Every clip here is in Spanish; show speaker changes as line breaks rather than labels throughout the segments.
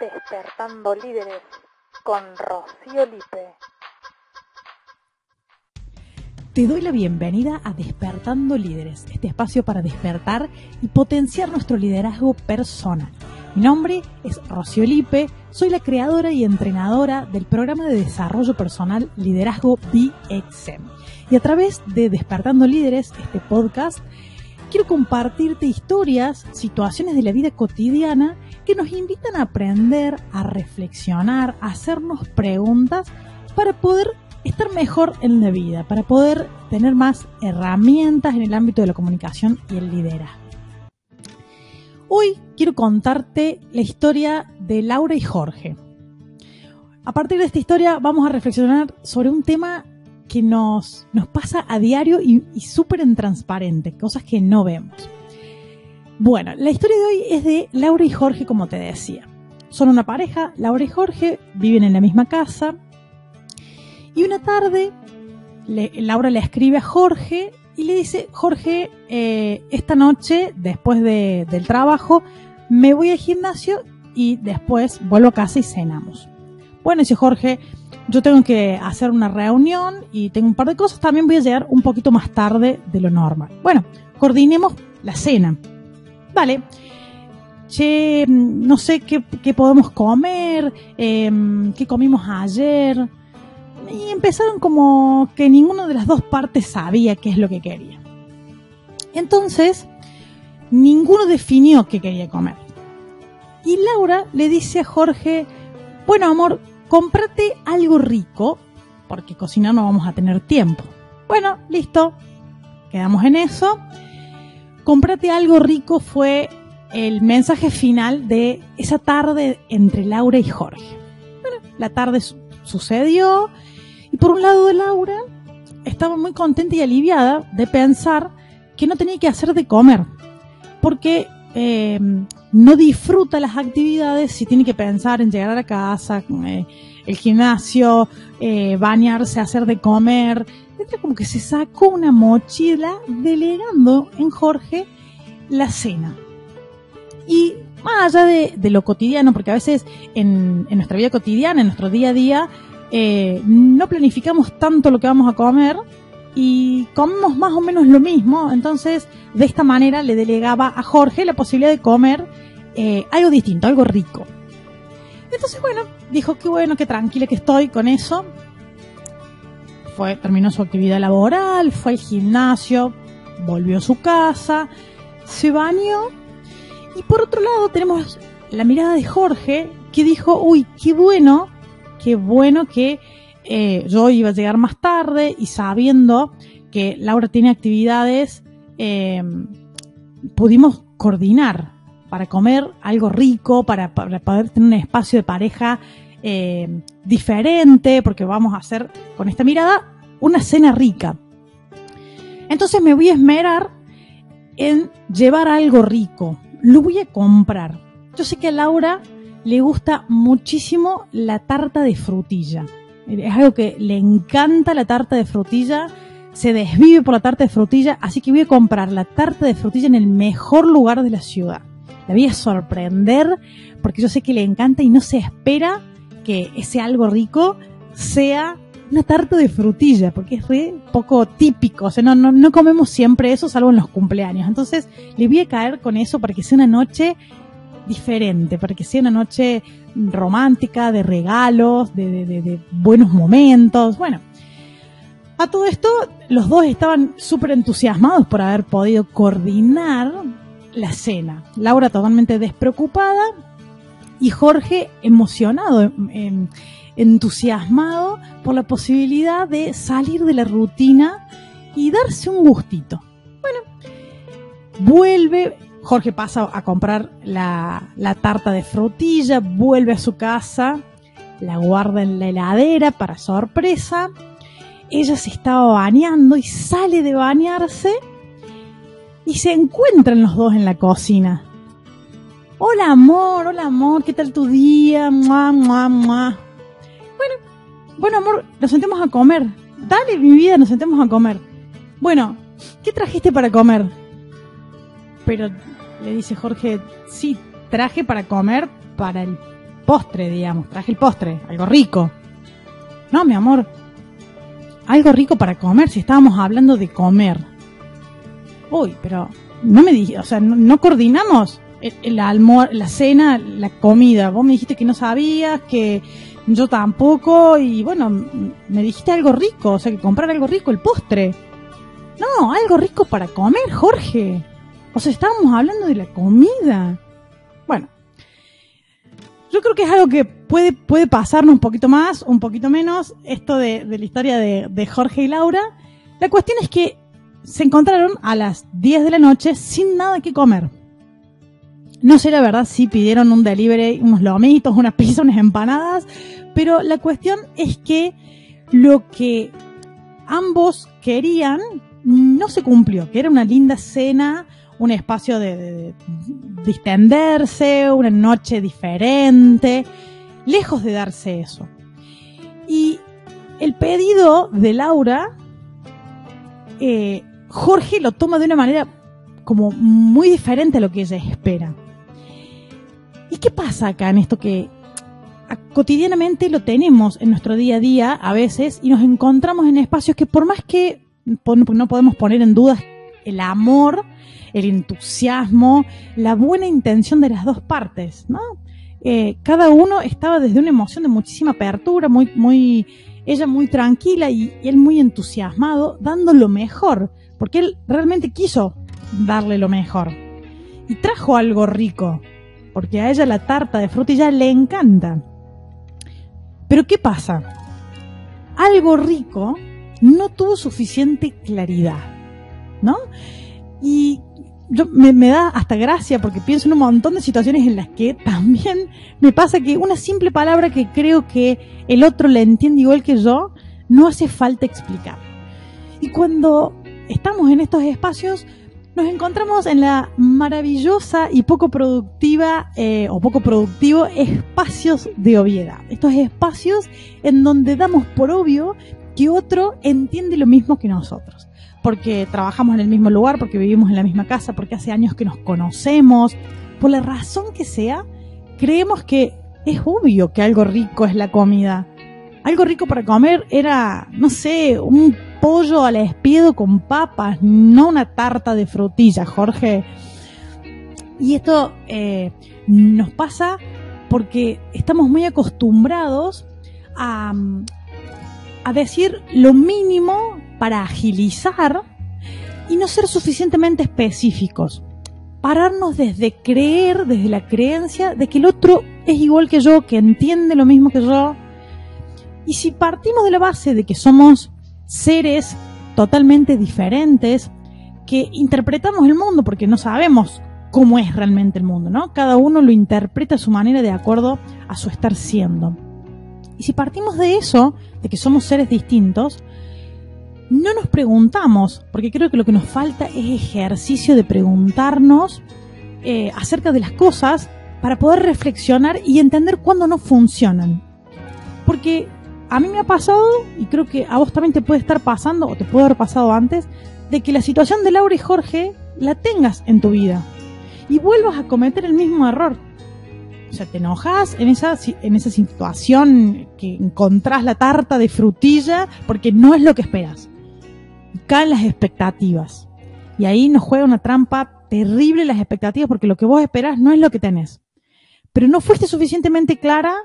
Despertando Líderes con Rocío Lipe.
Te doy la bienvenida a Despertando Líderes, este espacio para despertar y potenciar nuestro liderazgo personal. Mi nombre es Rocío Lipe, soy la creadora y entrenadora del programa de desarrollo personal Liderazgo BXM. Y a través de Despertando Líderes, este podcast, quiero compartirte historias, situaciones de la vida cotidiana que nos invitan a aprender, a reflexionar, a hacernos preguntas para poder estar mejor en la vida, para poder tener más herramientas en el ámbito de la comunicación y el liderazgo. Hoy quiero contarte la historia de Laura y Jorge. A partir de esta historia vamos a reflexionar sobre un tema que nos, nos pasa a diario y, y súper en transparente, cosas que no vemos. Bueno, la historia de hoy es de Laura y Jorge, como te decía. Son una pareja, Laura y Jorge, viven en la misma casa. Y una tarde, Laura le escribe a Jorge y le dice, Jorge, eh, esta noche, después del trabajo, me voy al gimnasio y después vuelvo a casa y cenamos. Bueno, dice Jorge, yo tengo que hacer una reunión y tengo un par de cosas, también voy a llegar un poquito más tarde de lo normal. Bueno, coordinemos la cena. Vale. Che, no sé qué, podemos comer, em, qué comimos ayer y empezaron como que ninguna de las dos partes sabía qué es lo que quería. Entonces, ninguno definió qué quería comer. Y Laura le dice a Jorge, bueno amor, cómprate algo rico, porque cocinar no vamos a tener tiempo. Bueno, listo, quedamos en eso. Cómprate algo rico fue el mensaje final de esa tarde entre Laura y Jorge. Bueno, la tarde sucedió, y por un lado de Laura estaba muy contenta y aliviada de pensar que no tenía que hacer de comer, porque eh, no disfruta las actividades si tiene que pensar en llegar a casa, eh, el gimnasio, eh, bañarse, hacer de comer. Como que se sacó una mochila delegando en Jorge la cena. Y más allá de, lo cotidiano, porque a veces en, nuestra vida cotidiana, en nuestro día a día, eh, no planificamos tanto lo que vamos a comer y comemos más o menos lo mismo. Entonces, de esta manera le delegaba a Jorge la posibilidad de comer eh, algo distinto, algo rico. Entonces, bueno, dijo que bueno, que tranquila que estoy con eso. Terminó su actividad laboral, fue al gimnasio, volvió a su casa, se bañó. Y por otro lado tenemos la mirada de Jorge que dijo, uy, qué bueno qué bueno que eh, yo iba a llegar más tarde y sabiendo que Laura tiene actividades, em, pudimos coordinar para comer algo rico, para, poder tener un espacio de pareja em, diferente, porque vamos a hacer con esta mirada una cena rica. Entonces me voy a esmerar en llevar algo rico. Lo voy a comprar. Yo sé que a Laura le gusta muchísimo la tarta de frutilla. Es algo que le encanta la tarta de frutilla, se desvive por la tarta de frutilla, así que voy a comprar la tarta de frutilla en el mejor lugar de la ciudad. La voy a sorprender porque yo sé que le encanta y no se espera que ese algo rico sea una tarta de frutilla, porque es re poco típico, o sea, no, no, no comemos siempre eso, salvo en los cumpleaños. Entonces, le voy a caer con eso para que sea una noche diferente, para que sea una noche romántica, de regalos, de, buenos momentos. Bueno, a todo esto, los dos estaban súper entusiasmados por haber podido coordinar la cena. Laura totalmente despreocupada y Jorge emocionado, em, em, entusiasmado por la posibilidad de salir de la rutina y darse un gustito. Bueno, vuelve Jorge pasa a comprar la, tarta de frutilla, vuelve a su casa, la guarda en la heladera para sorpresa. Ella se estaba bañando y sale de bañarse y se encuentran los dos en la cocina. Hola amor, hola amor, ¿qué tal tu día? Mua, mua, mua. Bueno, bueno amor, nos sentemos a comer. Dale mi vida, nos sentemos a comer. Bueno, ¿qué trajiste para comer? Pero le dice Jorge, sí, traje para comer para el postre, digamos, traje el postre, algo rico. No, mi amor, algo rico para comer, si estábamos hablando de comer. Uy, pero no me dije, o sea, no, coordinamos el, almor la cena, la comida. Vos me dijiste que no sabías, que yo tampoco, y bueno, me dijiste algo rico, o sea, que comprar algo rico, el postre. No, algo rico para comer, Jorge. O sea, estábamos hablando de la comida. Bueno, yo creo que es algo que puede, puede pasarnos un poquito más, un poquito menos, esto de, la historia de, de Jorge y Laura. La cuestión es que se encontraron a las 10 de la noche sin nada que comer. No sé la verdad si pidieron un delivery, unos lomitos, unas pizza, unas empanadas, pero la cuestión es que lo que ambos querían no se cumplió, que era una linda cena, un espacio de, distenderse, una noche diferente, lejos de darse eso. Y el pedido de Laura, eh, Jorge lo toma de una manera como muy diferente a lo que ella espera. ¿Y qué pasa acá en esto que cotidianamente lo tenemos en nuestro día a día a veces y nos encontramos en espacios que por más que no podemos poner en duda el amor, el entusiasmo, la buena intención de las dos partes, ¿no? Eh, cada uno estaba desde una emoción de muchísima apertura, muy, muy, ella muy tranquila y, él muy entusiasmado, dando lo mejor, porque él realmente quiso darle lo mejor. Y trajo algo rico, porque a ella la tarta de frutilla le encanta. Pero ¿qué pasa? Algo rico no tuvo suficiente claridad, ¿no? Y yo, me, me, da hasta gracia porque pienso en un montón de situaciones en las que también me pasa que una simple palabra que creo que el otro la entiende igual que yo, no hace falta explicar. Y cuando estamos en estos espacios, nos encontramos en la maravillosa y poco productiva eh, o poco productivo espacios de obviedad. Estos espacios en donde damos por obvio que otro entiende lo mismo que nosotros. Porque trabajamos en el mismo lugar, porque vivimos en la misma casa, porque hace años que nos conocemos. Por la razón que sea, creemos que es obvio que algo rico es la comida. Algo rico para comer era, no sé, un pollo al espiedo con papas, no una tarta de frutilla, Jorge. Y esto eh, nos pasa porque estamos muy acostumbrados a decir lo mínimo para agilizar y no ser suficientemente específicos. Pararnos desde creer, desde la creencia de que el otro es igual que yo, que entiende lo mismo que yo. Y si partimos de la base de que somos seres totalmente diferentes que interpretamos el mundo porque no sabemos cómo es realmente el mundo, ¿no? Cada uno lo interpreta a su manera de acuerdo a su estar siendo. Y si partimos de eso, de que somos seres distintos, no nos preguntamos, porque creo que lo que nos falta es ejercicio de preguntarnos eh, acerca de las cosas para poder reflexionar y entender cuándo no funcionan. Porque a mí me ha pasado, y creo que a vos también te puede estar pasando, o te puede haber pasado antes, de que la situación de Laura y Jorge la tengas en tu vida y vuelvas a cometer el mismo error. O sea, te enojas en esa, en esa situación que encontrás la tarta de frutilla porque no es lo que esperas. Y caen las expectativas. Y ahí nos juega una trampa terrible las expectativas porque lo que vos esperás no es lo que tenés. Pero no fuiste suficientemente clara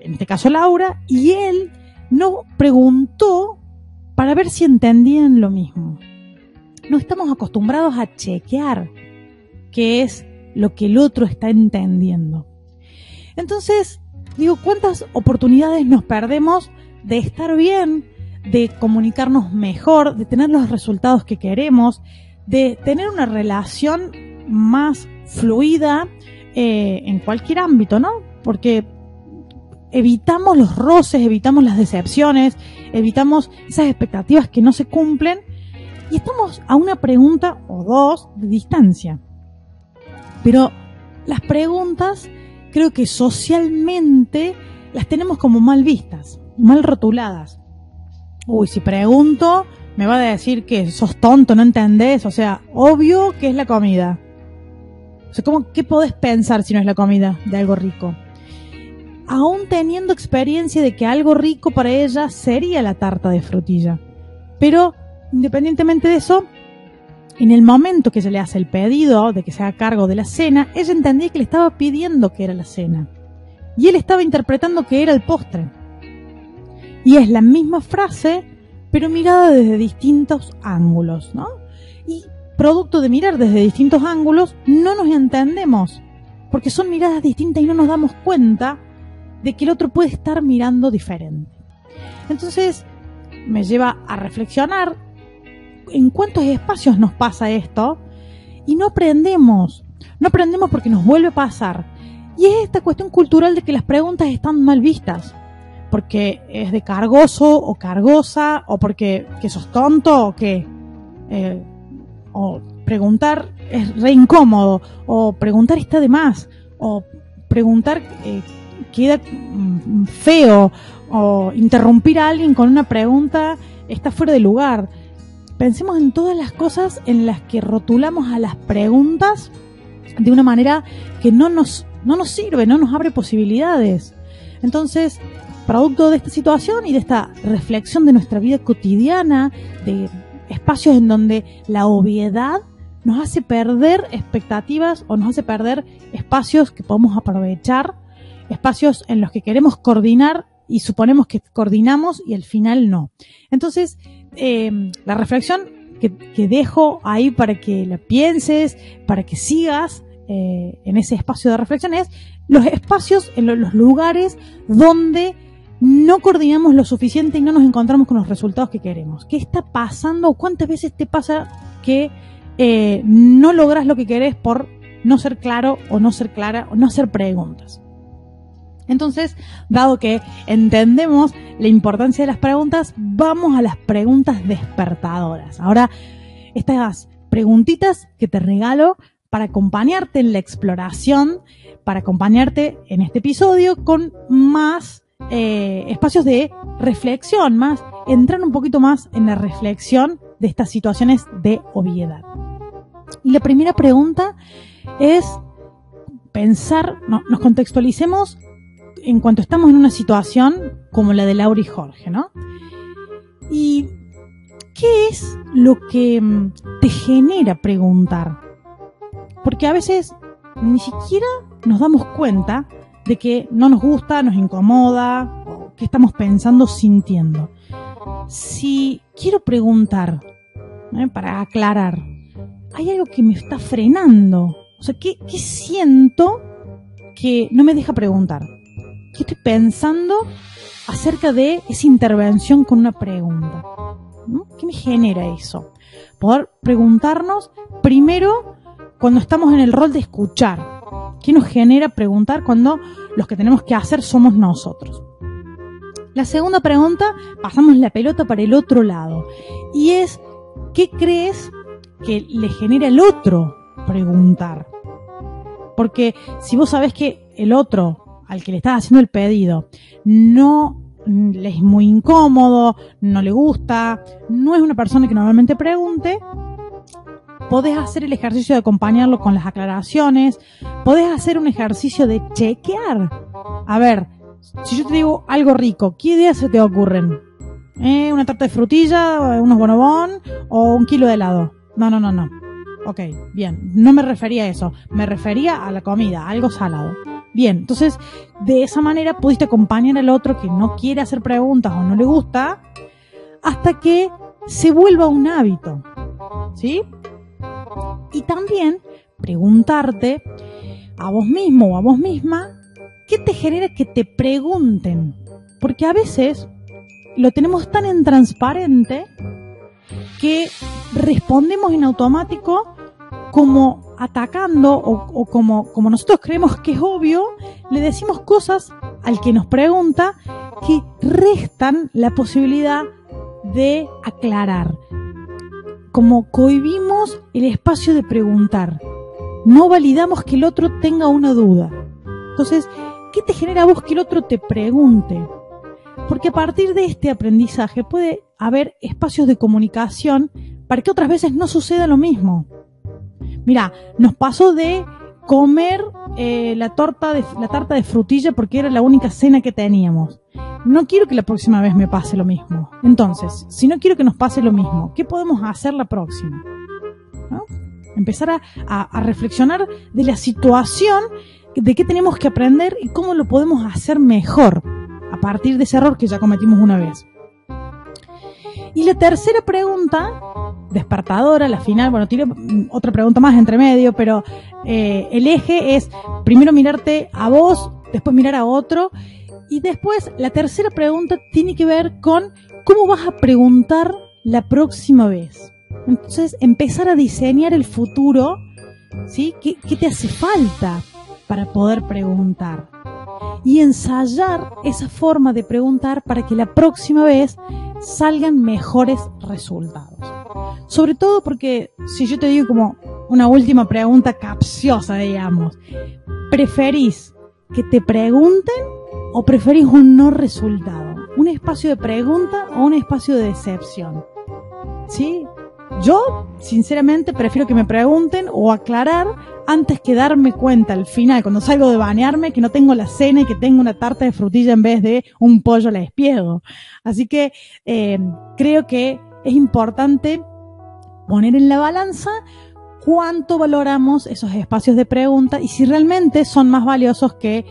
en este caso Laura, y él no preguntó para ver si entendían lo mismo. No estamos acostumbrados a chequear qué es lo que el otro está entendiendo. Entonces, digo, ¿cuántas oportunidades nos perdemos de estar bien, de comunicarnos mejor, de tener los resultados que queremos, de tener una relación más fluida eh, en cualquier ámbito, ¿no? Porque evitamos los roces, evitamos las decepciones, evitamos esas expectativas que no se cumplen y estamos a una pregunta o dos de distancia. Pero las preguntas creo que socialmente las tenemos como mal vistas, mal rotuladas. Uy, si pregunto, me va a decir que sos tonto, no entendés, o sea, obvio que es la comida. O sea, ¿cómo, ¿qué podés pensar si no es la comida de algo rico? Aún teniendo experiencia de que algo rico para ella sería la tarta de frutilla. Pero, independientemente de eso, en el momento que se le hace el pedido de que se haga cargo de la cena, ella entendía que le estaba pidiendo que era la cena. Y él estaba interpretando que era el postre. Y es la misma frase, pero mirada desde distintos ángulos, ¿no? Y producto de mirar desde distintos ángulos, no nos entendemos, porque son miradas distintas y no nos damos cuenta de que el otro puede estar mirando diferente. Entonces, me lleva a reflexionar en cuántos espacios nos pasa esto y no aprendemos. No aprendemos porque nos vuelve a pasar. Y es esta cuestión cultural de que las preguntas están mal vistas. Porque es de cargoso o cargosa, o porque que sos tonto o que... Eh, o preguntar es re incómodo, o preguntar está de más, o preguntar eh, queda mm, feo, o interrumpir a alguien con una pregunta está fuera de lugar. Pensemos en todas las cosas en las que rotulamos a las preguntas de una manera que no nos, no nos sirve, no nos abre posibilidades. Entonces, producto de esta situación y de esta reflexión de nuestra vida cotidiana, de espacios en donde la obviedad nos hace perder expectativas o nos hace perder espacios que podemos aprovechar, espacios en los que queremos coordinar y suponemos que coordinamos y al final no. Entonces, Em, la reflexión que, dejo ahí para que la pienses, para que sigas eh, en ese espacio de reflexión es los espacios, en los lugares donde no coordinamos lo suficiente y no nos encontramos con los resultados que queremos. ¿Qué está pasando? ¿Cuántas veces te pasa que eh, no logras lo que querés por no ser claro o no ser clara o no hacer preguntas? Entonces, dado que entendemos la importancia de las preguntas, vamos a las preguntas despertadoras. Ahora, estas preguntitas que te regalo para acompañarte en la exploración, para acompañarte en este episodio con más eh, espacios de reflexión, más entrar un poquito más en la reflexión de estas situaciones de obviedad. Y la primera pregunta es pensar, nos contextualicemos en cuanto estamos en una situación como la de Laura y Jorge, ¿no? ¿Y qué es lo que mm, te genera preguntar? Porque a veces ni siquiera nos damos cuenta de que no nos gusta, nos incomoda, o qué estamos pensando, sintiendo. Si quiero preguntar, ¿eh? para aclarar, hay algo que me está frenando. O sea, ¿qué, ¿qué siento que no me deja preguntar? ¿Qué estoy pensando acerca de esa intervención con una pregunta? ¿Qué me genera eso? Poder preguntarnos primero cuando estamos en el rol de escuchar. ¿Qué nos genera preguntar cuando los que tenemos que hacer somos nosotros? La segunda pregunta, pasamos la pelota para el otro lado. Y es, ¿qué crees que le genera el otro preguntar? Porque si vos sabés que el otro al que le estás haciendo el pedido no le es muy incómodo, no le gusta, no es una persona que normalmente pregunte, podés hacer el ejercicio de acompañarlo con las aclaraciones, podés hacer un ejercicio de chequear. A ver, si yo te digo algo rico, ¿qué ideas se te ocurren? ¿Eh? ¿Una tarta de frutilla, unos bonobón o un kilo de helado? No, no, no, no. Ok, bien. No me refería a eso. Me refería a la comida, algo salado. Bien, entonces de esa manera pudiste acompañar al otro que no quiere hacer preguntas o no le gusta hasta que se vuelva un hábito. ¿Sí? Y también preguntarte a vos mismo o a vos misma qué te genera que te pregunten. Porque a veces lo tenemos tan en transparente que respondemos en automático como atacando o, como, como nosotros creemos que es obvio, le decimos cosas al que nos pregunta que restan la posibilidad de aclarar. Como cohibimos el espacio de preguntar. No validamos que el otro tenga una duda. Entonces, ¿qué te genera a vos que el otro te pregunte? Porque a partir de este aprendizaje puede haber espacios de comunicación para que otras veces no suceda lo mismo. Mira, nos pasó de comer eh, la torta de la tarta de frutilla porque era la única cena que teníamos. No quiero que la próxima vez me pase lo mismo. Entonces, si no quiero que nos pase lo mismo, ¿qué podemos hacer la próxima? Empezar a, a reflexionar de la situación, de qué tenemos que aprender y cómo lo podemos hacer mejor a partir de ese error que ya cometimos una vez. Y la tercera pregunta, despertadora, la final, bueno, tiene otra pregunta más entre medio, pero eh, el eje es primero mirarte a vos, después mirar a otro, y después la tercera pregunta tiene que ver con cómo vas a preguntar la próxima vez. Entonces, empezar a diseñar el futuro, ¿sí? ¿Qué, qué te hace falta para poder preguntar? Y ensayar esa forma de preguntar para que la próxima vez salgan mejores resultados. Sobre todo porque si yo te digo como una última pregunta capciosa, digamos, ¿preferís que te pregunten o preferís un no resultado? ¿Un espacio de pregunta o un espacio de decepción? ¿Sí? Yo, sinceramente, prefiero que me pregunten o aclarar antes que darme cuenta al final, cuando salgo de bañarme, que no tengo la cena y que tengo una tarta de frutilla en vez de un pollo a la despiego. Así que eh, creo que es importante poner en la balanza cuánto valoramos esos espacios de pregunta y si realmente son más valiosos que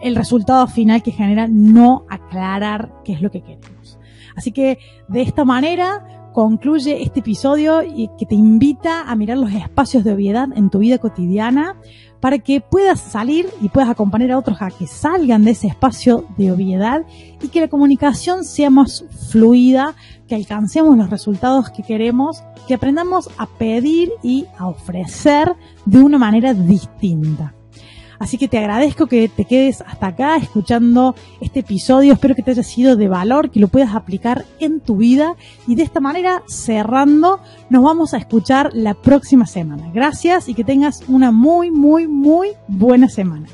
el resultado final que genera no aclarar qué es lo que queremos. Así que de esta manera concluye este episodio y que te invita a mirar los espacios de obviedad en tu vida cotidiana para que puedas salir y puedas acompañar a otros a que salgan de ese espacio de obviedad y que la comunicación sea más fluida, que alcancemos los resultados que queremos, que aprendamos a pedir y a ofrecer de una manera distinta. Así que te agradezco que te quedes hasta acá escuchando este episodio. Espero que te haya sido de valor, que lo puedas aplicar en tu vida. Y de esta manera, cerrando, nos vamos a escuchar la próxima semana. Gracias y que tengas una muy, muy, muy buena semana.